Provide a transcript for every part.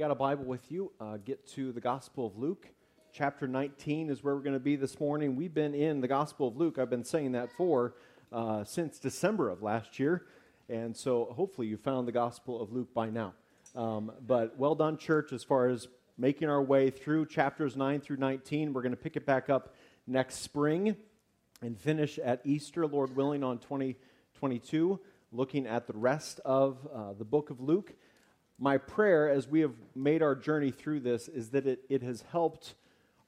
got a Bible with you, uh, get to the Gospel of Luke. Chapter 19 is where we're going to be this morning. We've been in the Gospel of Luke. I've been saying that for uh, since December of last year. And so hopefully you found the Gospel of Luke by now. Um, but well done, church, as far as making our way through chapters 9 through 19. We're going to pick it back up next spring and finish at Easter, Lord willing, on 2022, looking at the rest of uh, the book of Luke my prayer as we have made our journey through this is that it, it has helped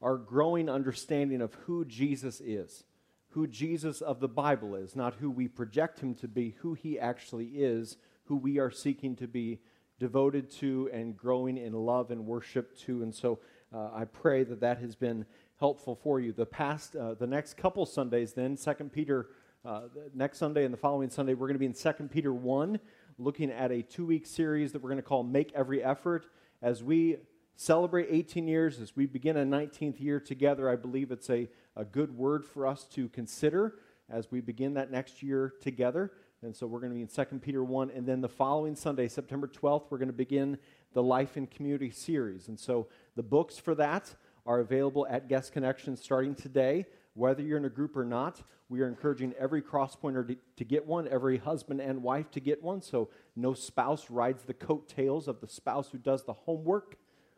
our growing understanding of who Jesus is, who Jesus of the Bible is, not who we project him to be, who he actually is, who we are seeking to be devoted to and growing in love and worship to. And so uh, I pray that that has been helpful for you. The past, uh, the next couple Sundays, then, Second Peter, uh, next Sunday and the following Sunday, we're going to be in Second Peter 1 looking at a two week series that we're going to call Make Every Effort. As we celebrate 18 years, as we begin a 19th year together, I believe it's a, a good word for us to consider as we begin that next year together. And so we're going to be in 2 Peter 1. And then the following Sunday, September 12th, we're going to begin the Life and Community series. And so the books for that are available at Guest Connection starting today. Whether you're in a group or not, we are encouraging every crosspointer to, to get one, every husband and wife to get one, so no spouse rides the coattails of the spouse who does the homework.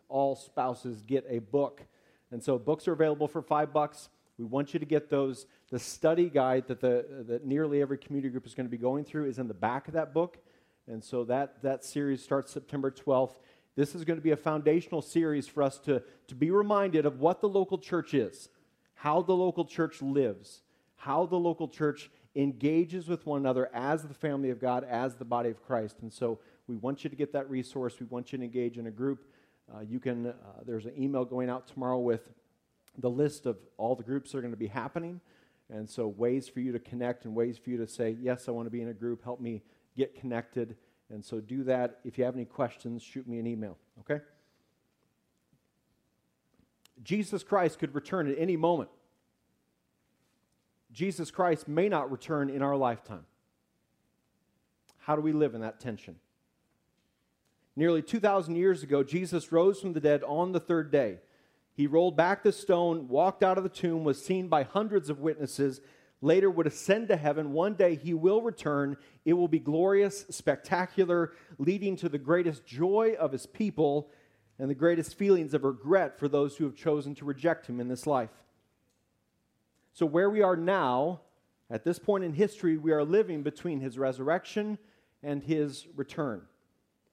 All spouses get a book. And so books are available for five bucks. We want you to get those. The study guide that, the, that nearly every community group is going to be going through is in the back of that book. And so that, that series starts September 12th. This is going to be a foundational series for us to, to be reminded of what the local church is how the local church lives, how the local church engages with one another as the family of God, as the body of Christ. And so we want you to get that resource. We want you to engage in a group. Uh, you can, uh, there's an email going out tomorrow with the list of all the groups that are going to be happening. And so, ways for you to connect and ways for you to say, Yes, I want to be in a group. Help me get connected. And so, do that. If you have any questions, shoot me an email. Okay? Jesus Christ could return at any moment. Jesus Christ may not return in our lifetime. How do we live in that tension? Nearly 2,000 years ago, Jesus rose from the dead on the third day. He rolled back the stone, walked out of the tomb, was seen by hundreds of witnesses, later would ascend to heaven. One day he will return. It will be glorious, spectacular, leading to the greatest joy of his people and the greatest feelings of regret for those who have chosen to reject him in this life. So, where we are now, at this point in history, we are living between his resurrection and his return.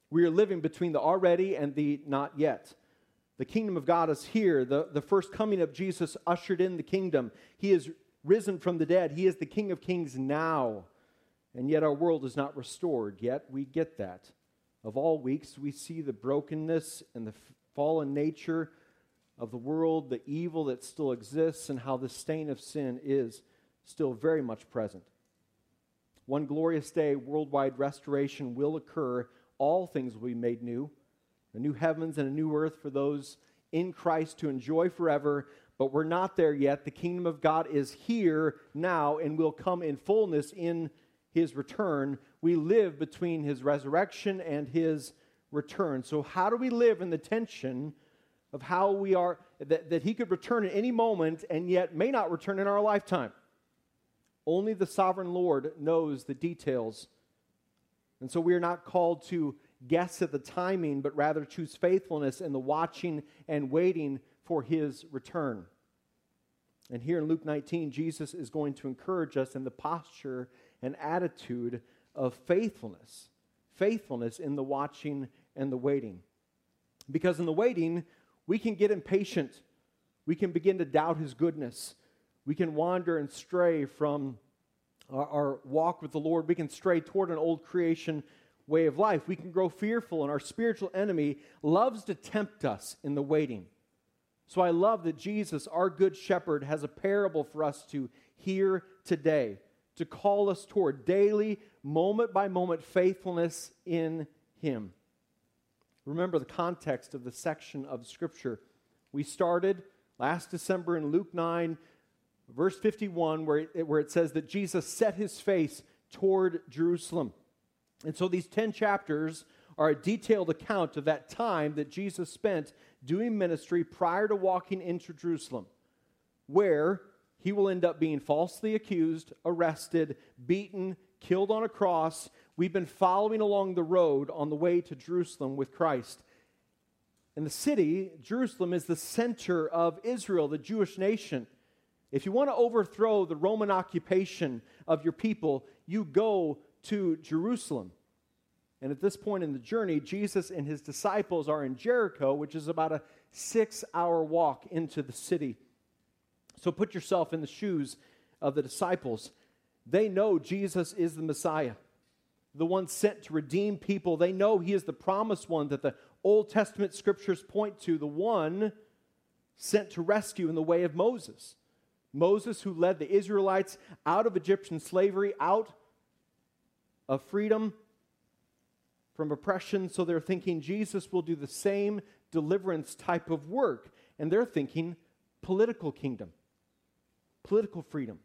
We are living between the already and the not yet. The kingdom of God is here. The, the first coming of Jesus ushered in the kingdom. He is risen from the dead. He is the King of kings now. And yet our world is not restored. Yet we get that of all weeks, we see the brokenness and the fallen nature of the world, the evil that still exists, and how the stain of sin is still very much present. One glorious day, worldwide restoration will occur. All things will be made new a new heavens and a new earth for those in Christ to enjoy forever. But we're not there yet. The kingdom of God is here now and will come in fullness in his return, we live between his resurrection and his return. So, how do we live in the tension of how we are, that, that he could return at any moment and yet may not return in our lifetime? Only the sovereign Lord knows the details. And so, we are not called to guess at the timing, but rather choose faithfulness in the watching and waiting for his return. And here in Luke 19, Jesus is going to encourage us in the posture and attitude of faithfulness, faithfulness in the watching and the waiting. Because in the waiting, we can get impatient. We can begin to doubt his goodness. We can wander and stray from our, our, walk with the Lord. We can stray toward an old creation way of life. We can grow fearful, and our spiritual enemy loves to tempt us in the waiting. So I love that Jesus, our good shepherd, has a parable for us to hear today to call us toward daily, moment by moment faithfulness in Him. Remember the context of the section of Scripture. We started last December in Luke 9, verse 51, where it, where it says that Jesus set his face toward Jerusalem. And so these 10 chapters are a detailed account of that time that Jesus spent doing ministry prior to walking into Jerusalem, where he will end up being falsely accused, arrested, beaten, killed on a cross. We've been following along the road on the way to Jerusalem with Christ. And the city, Jerusalem, is the center of Israel, the Jewish nation. If you want to overthrow the Roman occupation of your people, you go to Jerusalem. And at this point in the journey, Jesus and his disciples are in Jericho, which is about a six hour walk into the city. So put yourself in the shoes of the disciples. They know Jesus is the Messiah, the one sent to redeem people. They know he is the promised one that the Old Testament scriptures point to, the one sent to rescue in the way of Moses. Moses, who led the Israelites out of Egyptian slavery, out of freedom from oppression. So they're thinking Jesus will do the same deliverance type of work. And they're thinking political kingdom, political freedom.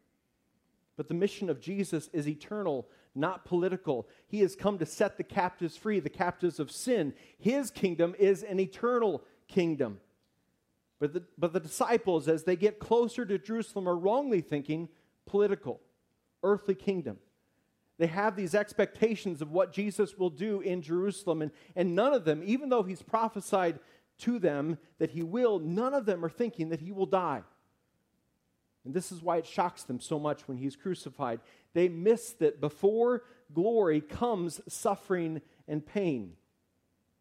But the mission of Jesus is eternal, not political. He has come to set the captives free, the captives of sin. His kingdom is an eternal kingdom. But the, but the disciples, as they get closer to Jerusalem, are wrongly thinking political, earthly kingdom. They have these expectations of what Jesus will do in Jerusalem, and, and none of them, even though he's prophesied to them that he will, none of them are thinking that he will die. And this is why it shocks them so much when he's crucified. They miss that before glory comes suffering and pain.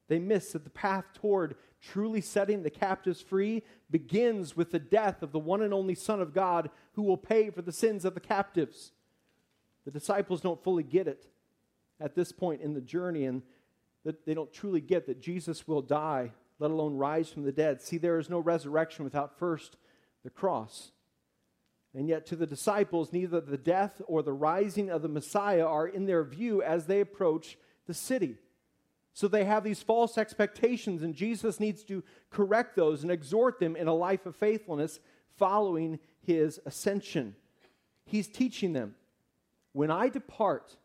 They miss that the path toward truly setting the captives free begins with the death of the one and only Son of God who will pay for the sins of the captives. The disciples don't fully get it at this point in the journey, and that they don't truly get that Jesus will die, let alone rise from the dead. See, there is no resurrection without first the cross. And yet, to the disciples, neither the death or the rising of the Messiah are in their view as they approach the city. So they have these false expectations, and Jesus needs to correct those and exhort them in a life of faithfulness following his ascension. He's teaching them when I depart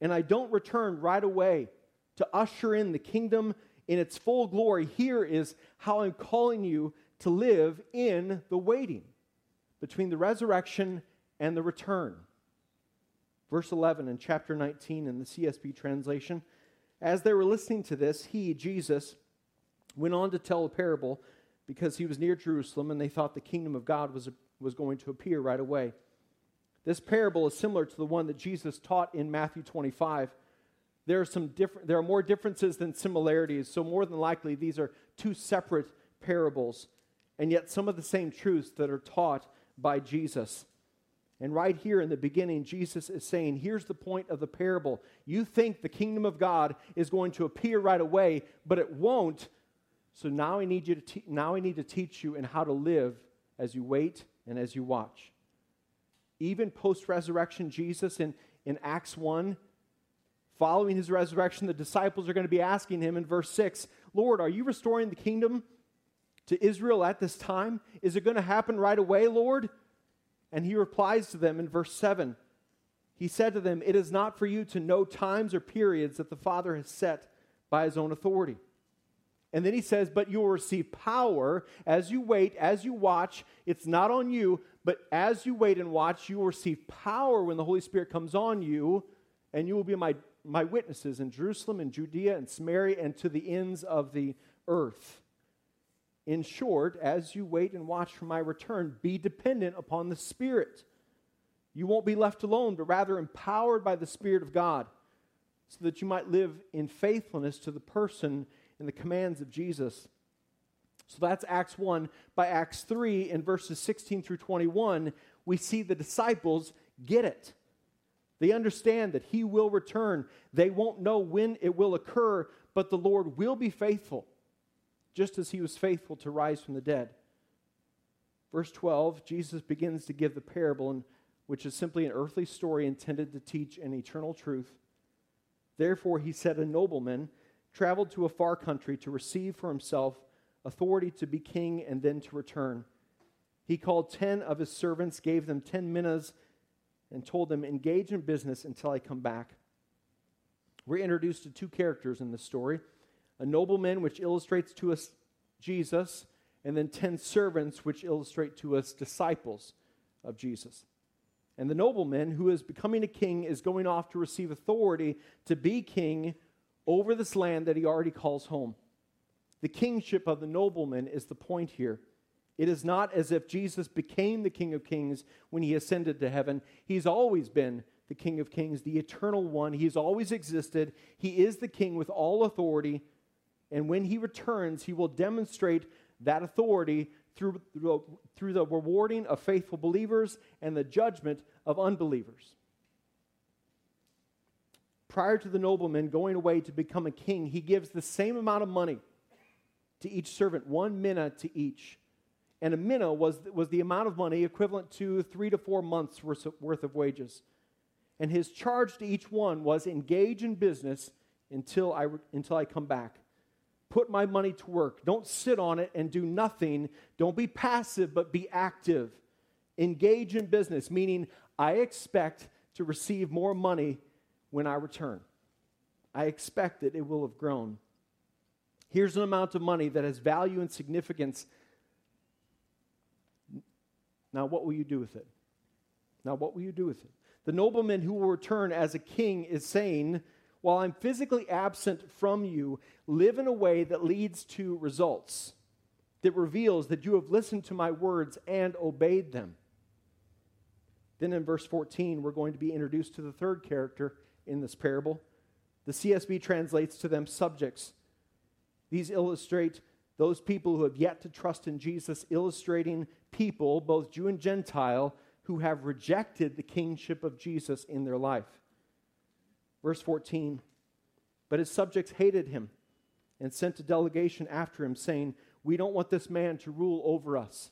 and I don't return right away to usher in the kingdom in its full glory, here is how I'm calling you to live in the waiting between the resurrection and the return. Verse 11 in chapter 19 in the CSB translation as they were listening to this, he, Jesus, went on to tell a parable because he was near Jerusalem and they thought the kingdom of God was, was going to appear right away. This parable is similar to the one that Jesus taught in Matthew 25. There are, some different, there are more differences than similarities, so more than likely these are two separate parables, and yet some of the same truths that are taught by Jesus. And right here in the beginning, Jesus is saying, here's the point of the parable. You think the kingdom of God is going to appear right away, but it won't. So now I need you to te- now I need to teach you in how to live as you wait and as you watch. Even post resurrection Jesus in, in Acts 1, following his resurrection, the disciples are going to be asking him in verse 6, Lord, are you restoring the kingdom to Israel at this time? Is it going to happen right away, Lord? And he replies to them in verse 7. He said to them, It is not for you to know times or periods that the Father has set by his own authority. And then he says, But you will receive power as you wait, as you watch. It's not on you, but as you wait and watch, you will receive power when the Holy Spirit comes on you, and you will be my, my witnesses in Jerusalem and Judea and Samaria and to the ends of the earth. In short, as you wait and watch for my return, be dependent upon the Spirit. You won't be left alone, but rather empowered by the Spirit of God, so that you might live in faithfulness to the person and the commands of Jesus. So that's Acts 1. By Acts 3, in verses 16 through 21, we see the disciples get it. They understand that he will return. They won't know when it will occur, but the Lord will be faithful just as he was faithful to rise from the dead. Verse 12, Jesus begins to give the parable, which is simply an earthly story intended to teach an eternal truth. Therefore, he said, A nobleman traveled to a far country to receive for himself authority to be king and then to return. He called ten of his servants, gave them ten minas, and told them, Engage in business until I come back. We're introduced to two characters in this story a nobleman, which illustrates to us Jesus, and then 10 servants, which illustrate to us disciples of Jesus. And the nobleman who is becoming a king is going off to receive authority to be king over this land that he already calls home. The kingship of the nobleman is the point here. It is not as if Jesus became the King of Kings when he ascended to heaven. He's always been the King of Kings, the eternal one. He's always existed. He is the King with all authority. And when he returns, he will demonstrate that authority through, through the rewarding of faithful believers and the judgment of unbelievers. Prior to the nobleman going away to become a king, he gives the same amount of money to each servant, one mina to each. And a mina was, was the amount of money equivalent to three to four months' worth of, wages. And his charge to each one was engage in business until I, until I come back. Put my money to work. Don't sit on it and do nothing. Don't be passive, but be active. Engage in business, meaning I expect to receive more money when I return. I expect that it will have grown. Here's an amount of money that has value and significance. Now, what will you do with it? Now, what will you do with it? The nobleman who will return as a king is saying, While I'm physically absent from you, live in a way that leads to results, that reveals that you have listened to my words and obeyed them. Then in verse 14, we're going to be introduced to the third character in this parable. The CSB translates to them subjects. These illustrate those people who have yet to trust in Jesus, illustrating people, both Jew and Gentile, who have rejected the kingship of Jesus in their life. Verse 14 But his subjects hated him and sent a delegation after him, saying, We don't want this man to rule over us.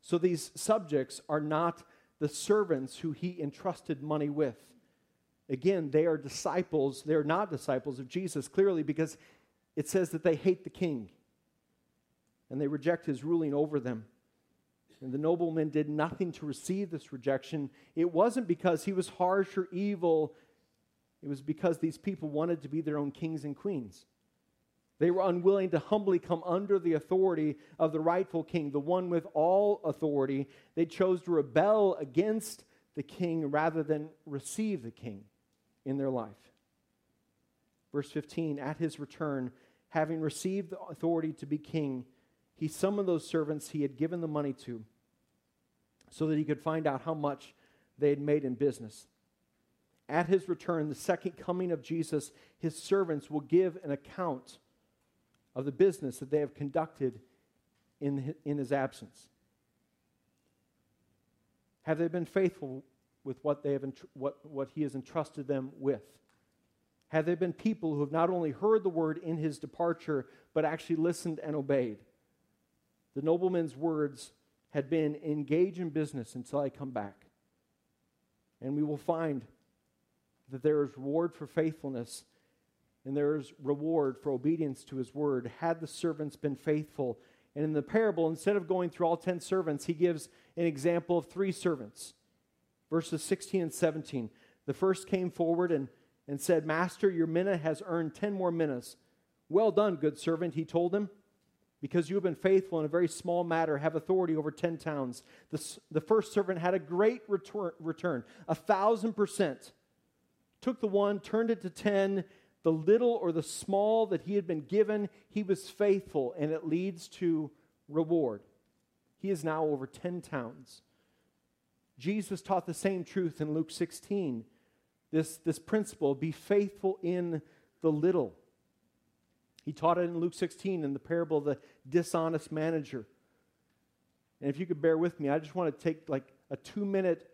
So these subjects are not the servants who he entrusted money with. Again, they are disciples. They're not disciples of Jesus, clearly, because it says that they hate the king and they reject his ruling over them. And the nobleman did nothing to receive this rejection. It wasn't because he was harsh or evil, it was because these people wanted to be their own kings and queens. They were unwilling to humbly come under the authority of the rightful king, the one with all authority. They chose to rebel against the king rather than receive the king in their life. Verse 15 At his return, having received the authority to be king, he summoned those servants he had given the money to so that he could find out how much they had made in business. At his return, the second coming of Jesus, his servants will give an account of the business that they have conducted in, in his absence. Have they been faithful with what, they have what, what he has entrusted them with? Have they been people who have not only heard the word in his departure, but actually listened and obeyed? The nobleman's words had been engage in business until I come back. And we will find that there is reward for faithfulness and there is reward for obedience to his word had the servants been faithful. And in the parable, instead of going through all 10 servants, he gives an example of three servants. Verses 16 and 17. The first came forward and, and said, Master, your mina has earned 10 more minas. Well done, good servant, he told him because you have been faithful in a very small matter, have authority over 10 towns. The, the first servant had a great return, return, a thousand percent. Took the one, turned it to 10. The little or the small that he had been given, he was faithful, and it leads to reward. He is now over 10 towns. Jesus taught the same truth in Luke 16. This, this principle be faithful in the little. He taught it in Luke 16 in the parable of the dishonest manager. And if you could bear with me, I just want to take like a two minute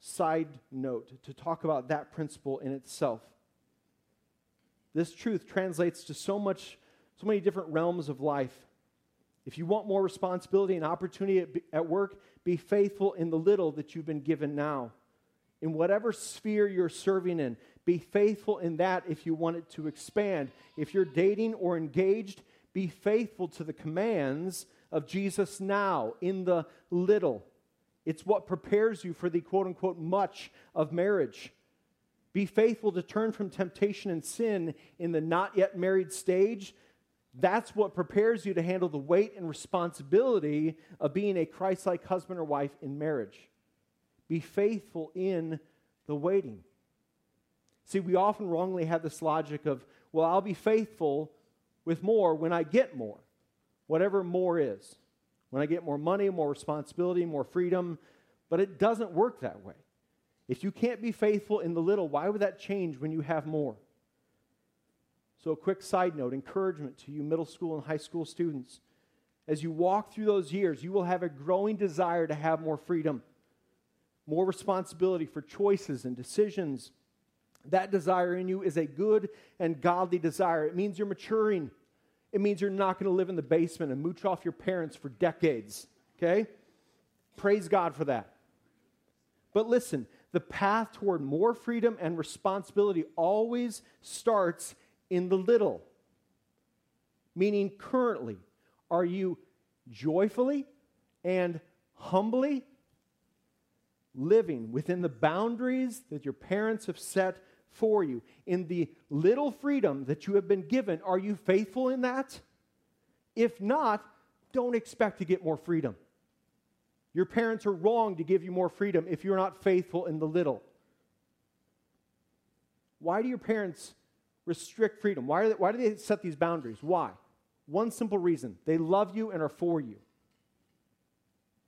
side note to talk about that principle in itself. This truth translates to so much, so many different realms of life. If you want more responsibility and opportunity at, at work, be faithful in the little that you've been given now. In whatever sphere you're serving in, be faithful in that if you want it to expand. If you're dating or engaged, be faithful to the commands of Jesus now in the little. It's what prepares you for the quote unquote much of marriage. Be faithful to turn from temptation and sin in the not yet married stage. That's what prepares you to handle the weight and responsibility of being a Christ like husband or wife in marriage. Be faithful in the waiting. See, we often wrongly have this logic of, well, I'll be faithful with more when I get more, whatever more is. When I get more money, more responsibility, more freedom. But it doesn't work that way. If you can't be faithful in the little, why would that change when you have more? So, a quick side note encouragement to you, middle school and high school students. As you walk through those years, you will have a growing desire to have more freedom, more responsibility for choices and decisions. That desire in you is a good and godly desire. It means you're maturing. It means you're not going to live in the basement and mooch off your parents for decades. Okay? Praise God for that. But listen, the path toward more freedom and responsibility always starts in the little. Meaning, currently, are you joyfully and humbly living within the boundaries that your parents have set for you? In the little freedom that you have been given, are you faithful in that? If not, don't expect to get more freedom. Your parents are wrong to give you more freedom if you're not faithful in the little. Why do your parents restrict freedom? Why, they, why do they set these boundaries? Why? One simple reason they love you and are for you.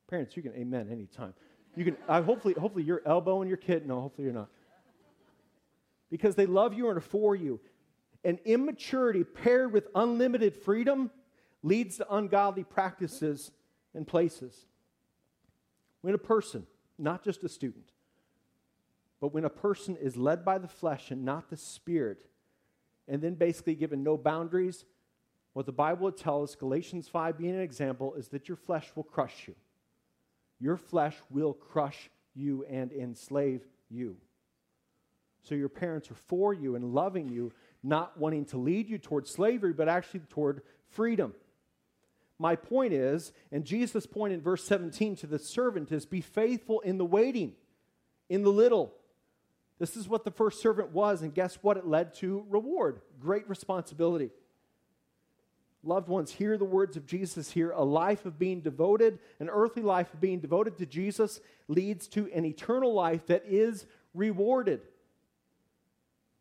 Parents, you can amen anytime. You can, uh, hopefully, hopefully you're elbowing your kid. No, hopefully you're not. Because they love you and are for you. And immaturity paired with unlimited freedom leads to ungodly practices and places. When a person, not just a student, but when a person is led by the flesh and not the spirit, and then basically given no boundaries, what the Bible would tell us, Galatians 5 being an example, is that your flesh will crush you. Your flesh will crush you and enslave you. So your parents are for you and loving you, not wanting to lead you toward slavery, but actually toward freedom. My point is, and Jesus' point in verse 17 to the servant is be faithful in the waiting, in the little. This is what the first servant was, and guess what? It led to reward, great responsibility. Loved ones, hear the words of Jesus here. A life of being devoted, an earthly life of being devoted to Jesus, leads to an eternal life that is rewarded.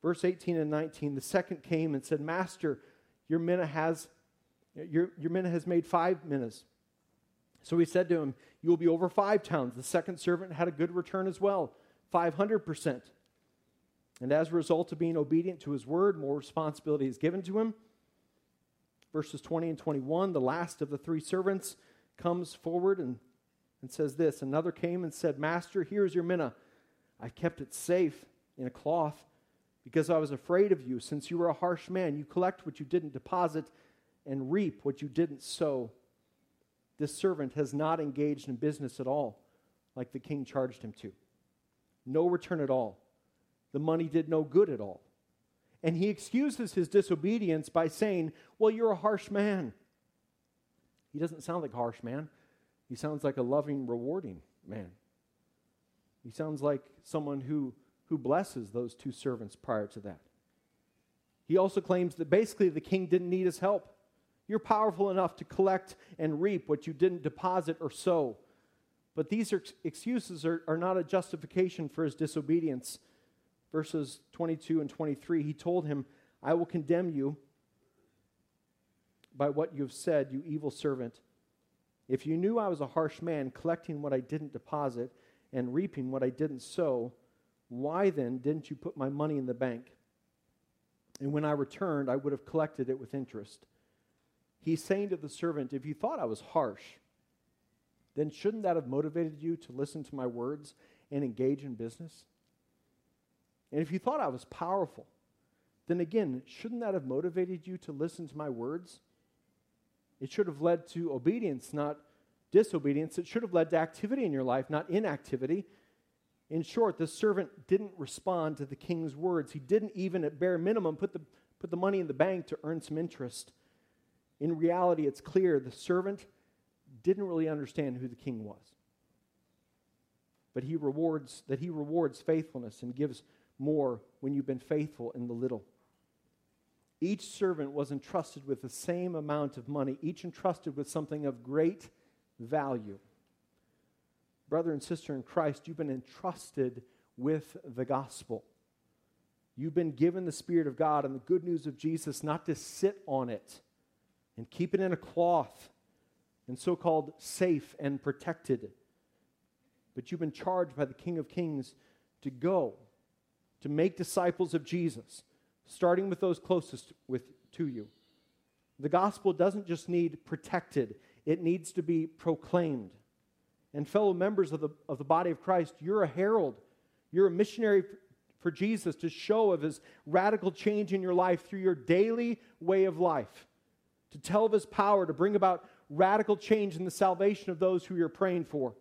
Verse 18 and 19 the second came and said, Master, your mina has your, your mina has made five minas. So he said to him, You will be over five towns. The second servant had a good return as well, 500%. And as a result of being obedient to his word, more responsibility is given to him. Verses 20 and 21, the last of the three servants comes forward and, and says this Another came and said, Master, here is your mina. I kept it safe in a cloth because I was afraid of you. Since you were a harsh man, you collect what you didn't deposit and reap what you didn't sow. This servant has not engaged in business at all, like the king charged him to. No return at all. The money did no good at all. And he excuses his disobedience by saying, Well, you're a harsh man. He doesn't sound like a harsh man. He sounds like a loving, rewarding man. He sounds like someone who, who blesses those two servants prior to that. He also claims that basically the king didn't need his help. You're powerful enough to collect and reap what you didn't deposit or sow. But these are, excuses are, are not a justification for his disobedience. Verses 22 and 23, he told him, I will condemn you by what you have said, you evil servant. If you knew I was a harsh man, collecting what I didn't deposit and reaping what I didn't sow, why then didn't you put my money in the bank? And when I returned, I would have collected it with interest. He's saying to the servant, If you thought I was harsh, then shouldn't that have motivated you to listen to my words and engage in business? And if you thought I was powerful, then again, shouldn't that have motivated you to listen to my words? It should have led to obedience, not disobedience. It should have led to activity in your life, not inactivity. In short, the servant didn't respond to the king's words. He didn't even, at bare minimum, put the, put the money in the bank to earn some interest. In reality, it's clear the servant didn't really understand who the king was. But he rewards that he rewards faithfulness and gives more when you've been faithful in the little. Each servant was entrusted with the same amount of money, each entrusted with something of great value. Brother and sister in Christ, you've been entrusted with the gospel. You've been given the Spirit of God and the good news of Jesus not to sit on it and keep it in a cloth and so called safe and protected. But you've been charged by the King of Kings to go, to make disciples of Jesus, starting with those closest with, to you. The gospel doesn't just need protected, it needs to be proclaimed. And, fellow members of the, of the body of Christ, you're a herald, you're a missionary for Jesus to show of his radical change in your life through your daily way of life, to tell of his power to bring about radical change in the salvation of those who you're praying for.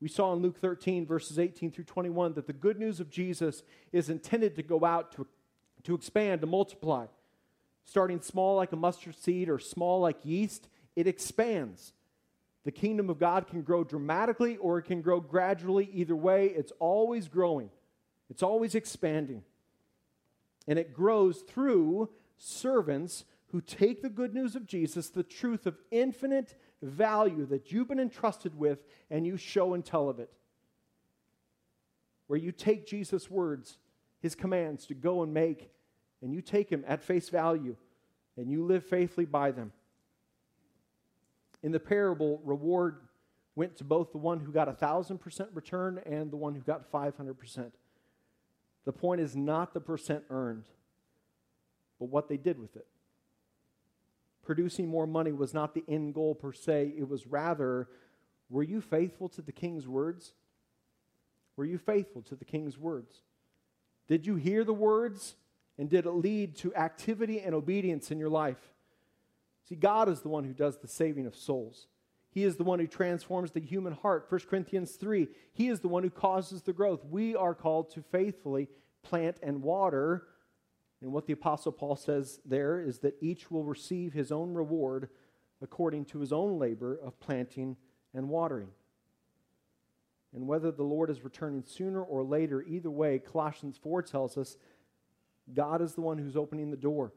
We saw in Luke 13, verses 18 through 21, that the good news of Jesus is intended to go out to, to expand, to multiply. Starting small like a mustard seed or small like yeast, it expands. The kingdom of God can grow dramatically or it can grow gradually. Either way, it's always growing, it's always expanding. And it grows through servants who take the good news of Jesus, the truth of infinite value that you've been entrusted with, and you show and tell of it. Where you take Jesus' words, his commands to go and make, and you take them at face value, and you live faithfully by them. In the parable, reward went to both the one who got a thousand percent return and the one who got 500%. The point is not the percent earned, but what they did with it producing more money was not the end goal per se. It was rather, were you faithful to the king's words? Were you faithful to the king's words? Did you hear the words? And did it lead to activity and obedience in your life? See, God is the one who does the saving of souls. He is the one who transforms the human heart. 1 Corinthians 3, He is the one who causes the growth. We are called to faithfully plant and water and what the Apostle Paul says there is that each will receive his own reward according to his own labor of planting and watering. And whether the Lord is returning sooner or later, either way, Colossians 4 tells us God is the one who's opening the door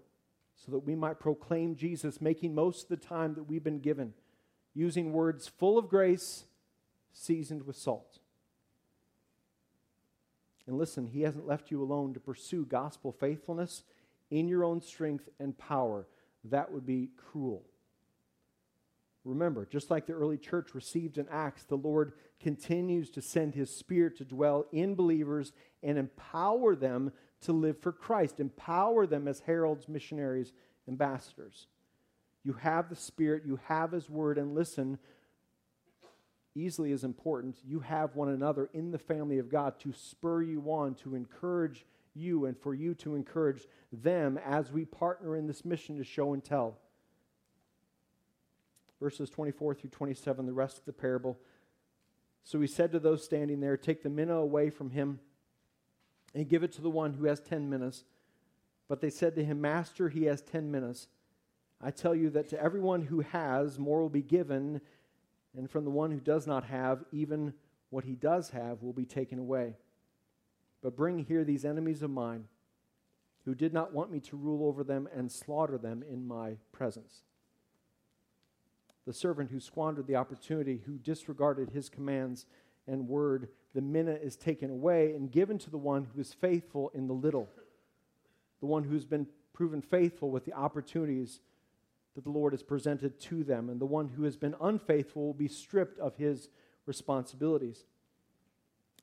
so that we might proclaim Jesus, making most of the time that we've been given, using words full of grace, seasoned with salt. And listen, He hasn't left you alone to pursue gospel faithfulness in your own strength and power. That would be cruel. Remember, just like the early church received in Acts, the Lord continues to send His Spirit to dwell in believers and empower them to live for Christ, empower them as heralds, missionaries, ambassadors. You have the Spirit, you have His Word, and listen, easily as important, you have one another in the family of God to spur you on, to encourage you, and for you to encourage them as we partner in this mission to show and tell. Verses 24 through 27, the rest of the parable. So he said to those standing there, Take the mina away from him and give it to the one who has ten minas. But they said to him, Master, he has ten minas. I tell you that to everyone who has, more will be given and from the one who does not have, even what he does have will be taken away. But bring here these enemies of mine, who did not want me to rule over them and slaughter them in my presence. The servant who squandered the opportunity, who disregarded his commands and word, the mina is taken away and given to the one who is faithful in the little, the one who's been proven faithful with the opportunities that the Lord has presented to them, and the one who has been unfaithful will be stripped of his responsibilities.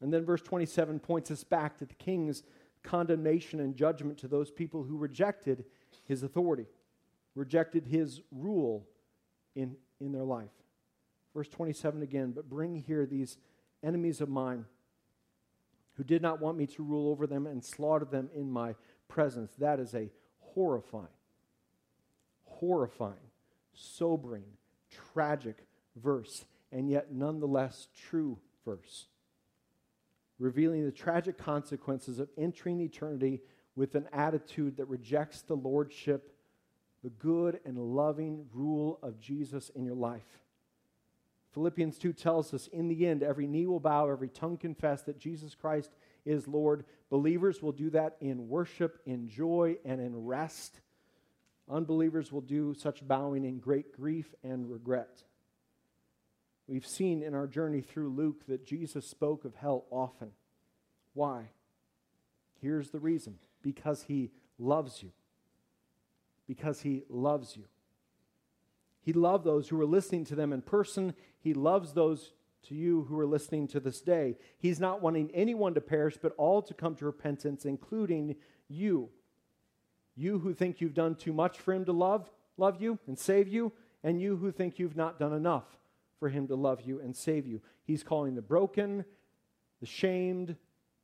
And then verse 27 points us back to the king's condemnation and judgment to those people who rejected his authority, rejected his rule in, in their life. Verse 27 again, but bring here these enemies of mine who did not want me to rule over them and slaughter them in my presence. That is a horrifying horrifying, sobering, tragic verse, and yet nonetheless true verse, revealing the tragic consequences of entering eternity with an attitude that rejects the lordship, the good and loving rule of Jesus in your life. Philippians 2 tells us in the end, every knee will bow, every tongue confess that Jesus Christ is Lord. Believers will do that in worship, in joy, and in rest. Unbelievers will do such bowing in great grief and regret. We've seen in our journey through Luke that Jesus spoke of hell often. Why? Here's the reason because he loves you. Because he loves you. He loved those who were listening to them in person. He loves those to you who are listening to this day. He's not wanting anyone to perish, but all to come to repentance, including you. You who think you've done too much for him to love, love you and save you, and you who think you've not done enough for him to love you and save you. He's calling the broken, the shamed,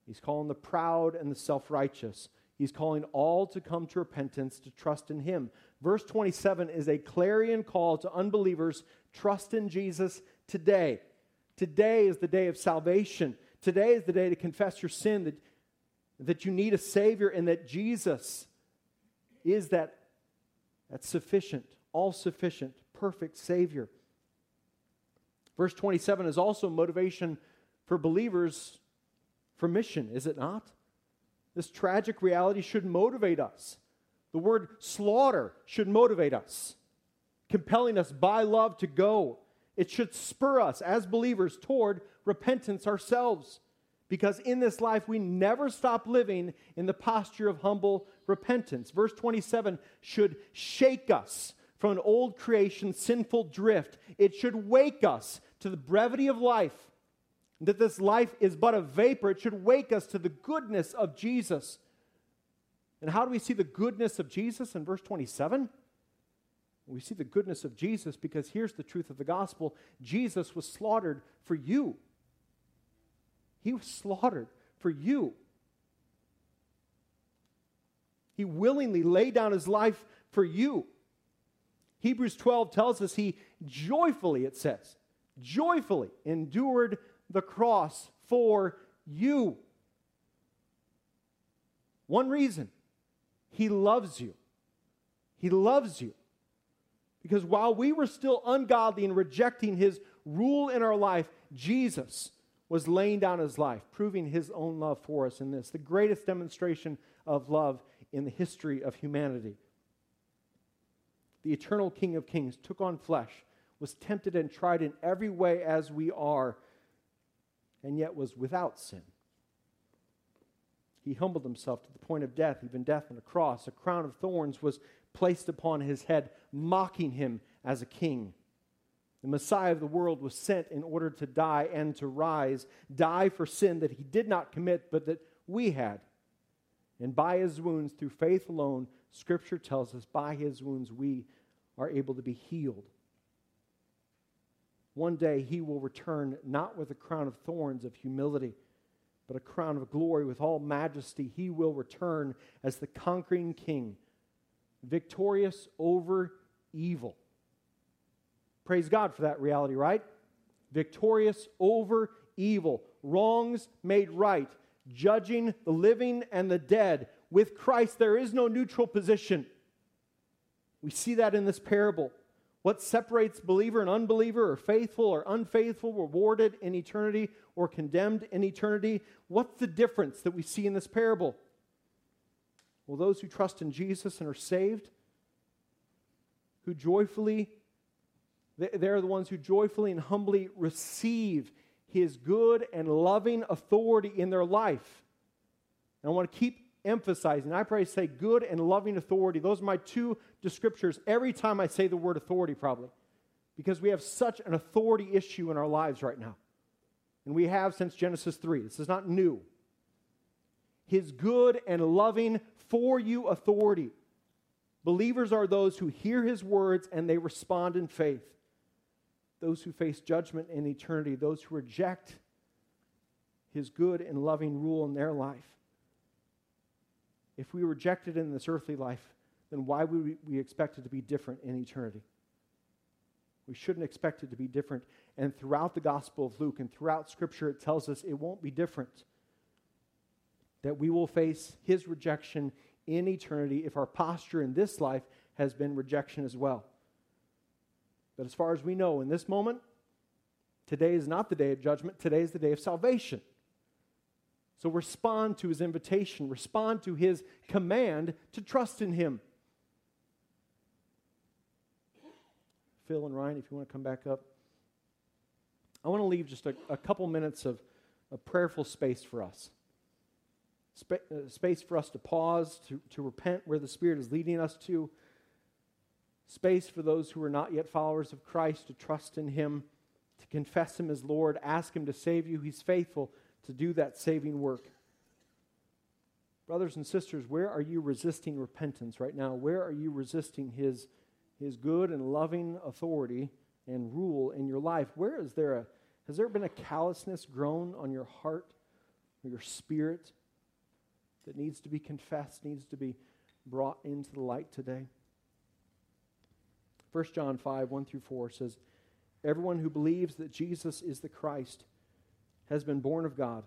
he's calling the proud and the self righteous. He's calling all to come to repentance, to trust in him. Verse 27 is a clarion call to unbelievers trust in Jesus today. Today is the day of salvation. Today is the day to confess your sin, that, that you need a Savior, and that Jesus is that, that sufficient, all sufficient, perfect Savior. Verse 27 is also motivation for believers for mission, is it not? This tragic reality should motivate us. The word slaughter should motivate us, compelling us by love to go it should spur us as believers toward repentance ourselves. Because in this life, we never stop living in the posture of humble repentance. Verse 27 should shake us from an old creation sinful drift. It should wake us to the brevity of life, that this life is but a vapor. It should wake us to the goodness of Jesus. And how do we see the goodness of Jesus in verse 27? We see the goodness of Jesus because here's the truth of the gospel Jesus was slaughtered for you. He was slaughtered for you. He willingly laid down his life for you. Hebrews 12 tells us he joyfully, it says, joyfully endured the cross for you. One reason he loves you. He loves you. Because while we were still ungodly and rejecting his rule in our life, Jesus was laying down his life, proving his own love for us in this, the greatest demonstration of love in the history of humanity. The eternal King of Kings took on flesh, was tempted and tried in every way as we are, and yet was without sin. He humbled himself to the point of death, even death on a cross. A crown of thorns was placed upon his head, mocking him as a king. The Messiah of the world was sent in order to die and to rise, die for sin that he did not commit, but that we had. And by his wounds, through faith alone, Scripture tells us by his wounds we are able to be healed. One day he will return not with a crown of thorns of humility, but a crown of glory with all majesty. He will return as the conquering king victorious over evil. Praise God for that reality, right? Victorious over evil, wrongs made right, judging the living and the dead. With Christ, there is no neutral position. We see that in this parable. What separates believer and unbeliever, or faithful or unfaithful, rewarded in eternity or condemned in eternity? What's the difference that we see in this parable? Well, those who trust in Jesus and are saved, who joyfully, they're the ones who joyfully and humbly receive his good and loving authority in their life. And I want to keep emphasizing, I pray say good and loving authority. Those are my two descriptors every time I say the word authority, probably. Because we have such an authority issue in our lives right now. And we have since Genesis 3. This is not new. His good and loving for you authority. Believers are those who hear his words and they respond in faith. Those who face judgment in eternity, those who reject his good and loving rule in their life. If we reject it in this earthly life, then why would we expect it to be different in eternity? We shouldn't expect it to be different. And throughout the Gospel of Luke and throughout Scripture, it tells us it won't be different that we will face his rejection in eternity if our posture in this life has been rejection as well. But as far as we know, in this moment, today is not the day of judgment, today is the day of salvation. So respond to his invitation, respond to his command to trust in him. Phil and Ryan, if you want to come back up. I want to leave just a, a couple minutes of, a prayerful space for us. Spa- uh, space for us to pause, to, to repent where the Spirit is leading us to. Space for those who are not yet followers of Christ to trust in Him, to confess Him as Lord, ask Him to save you. He's faithful to do that saving work. Brothers and sisters, where are you resisting repentance right now? Where are you resisting His, his good and loving authority and rule in your life? Where is there a, has there been a callousness grown on your heart or your spirit that needs to be confessed, needs to be brought into the light today? 1 John 5, 1 through 4 says, Everyone who believes that Jesus is the Christ has been born of God.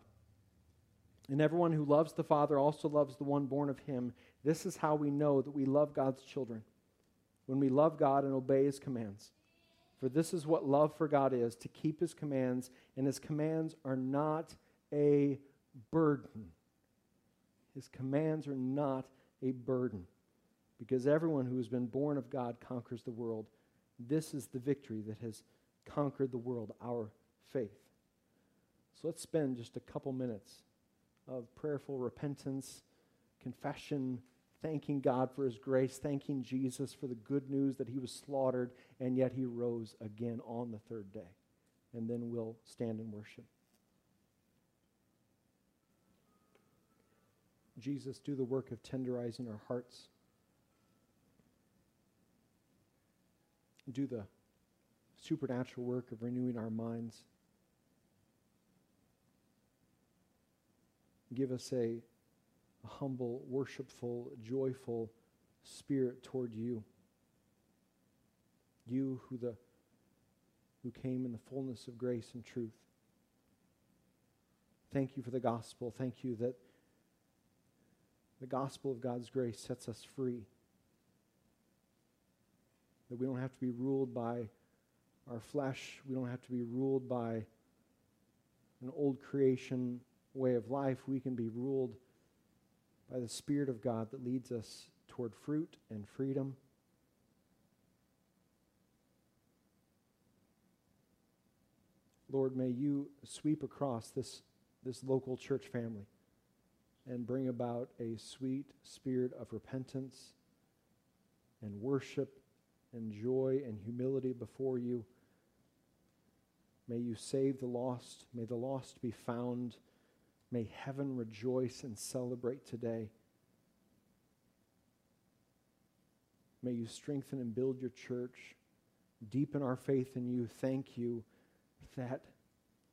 And everyone who loves the Father also loves the one born of him. This is how we know that we love God's children, when we love God and obey his commands. For this is what love for God is to keep his commands, and his commands are not a burden. His commands are not a burden because everyone who has been born of God conquers the world. This is the victory that has conquered the world, our faith. So let's spend just a couple minutes of prayerful repentance, confession, thanking God for his grace, thanking Jesus for the good news that he was slaughtered and yet he rose again on the third day. And then we'll stand and worship. Jesus, do the work of tenderizing our hearts. Do the supernatural work of renewing our minds. Give us a a humble, worshipful, joyful spirit toward you. You who the who came in the fullness of grace and truth. Thank you for the gospel. Thank you that the gospel of God's grace sets us free. That we don't have to be ruled by our flesh. We don't have to be ruled by an old creation way of life. We can be ruled by the Spirit of God that leads us toward fruit and freedom. Lord, may you sweep across this, this local church family and bring about a sweet spirit of repentance and worship and joy and humility before you. May you save the lost. May the lost be found. May heaven rejoice and celebrate today. May you strengthen and build your church, deepen our faith in you. Thank you that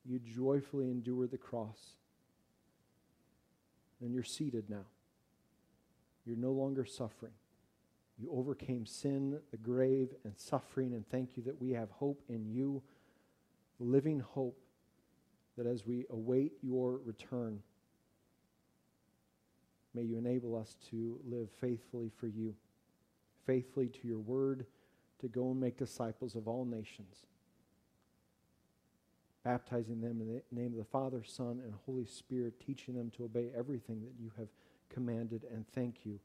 you joyfully endure the cross. And you're seated now. You're no longer suffering. You overcame sin, the grave, and suffering, and thank you that we have hope in you, living hope that as we await your return, may you enable us to live faithfully for you, faithfully to your word, to go and make disciples of all nations, baptizing them in the name of the Father, Son, and Holy Spirit, teaching them to obey everything that you have commanded. And thank you,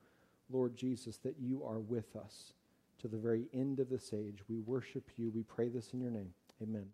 Lord Jesus, that you are with us to the very end of this age. We worship you. We pray this in your name. Amen.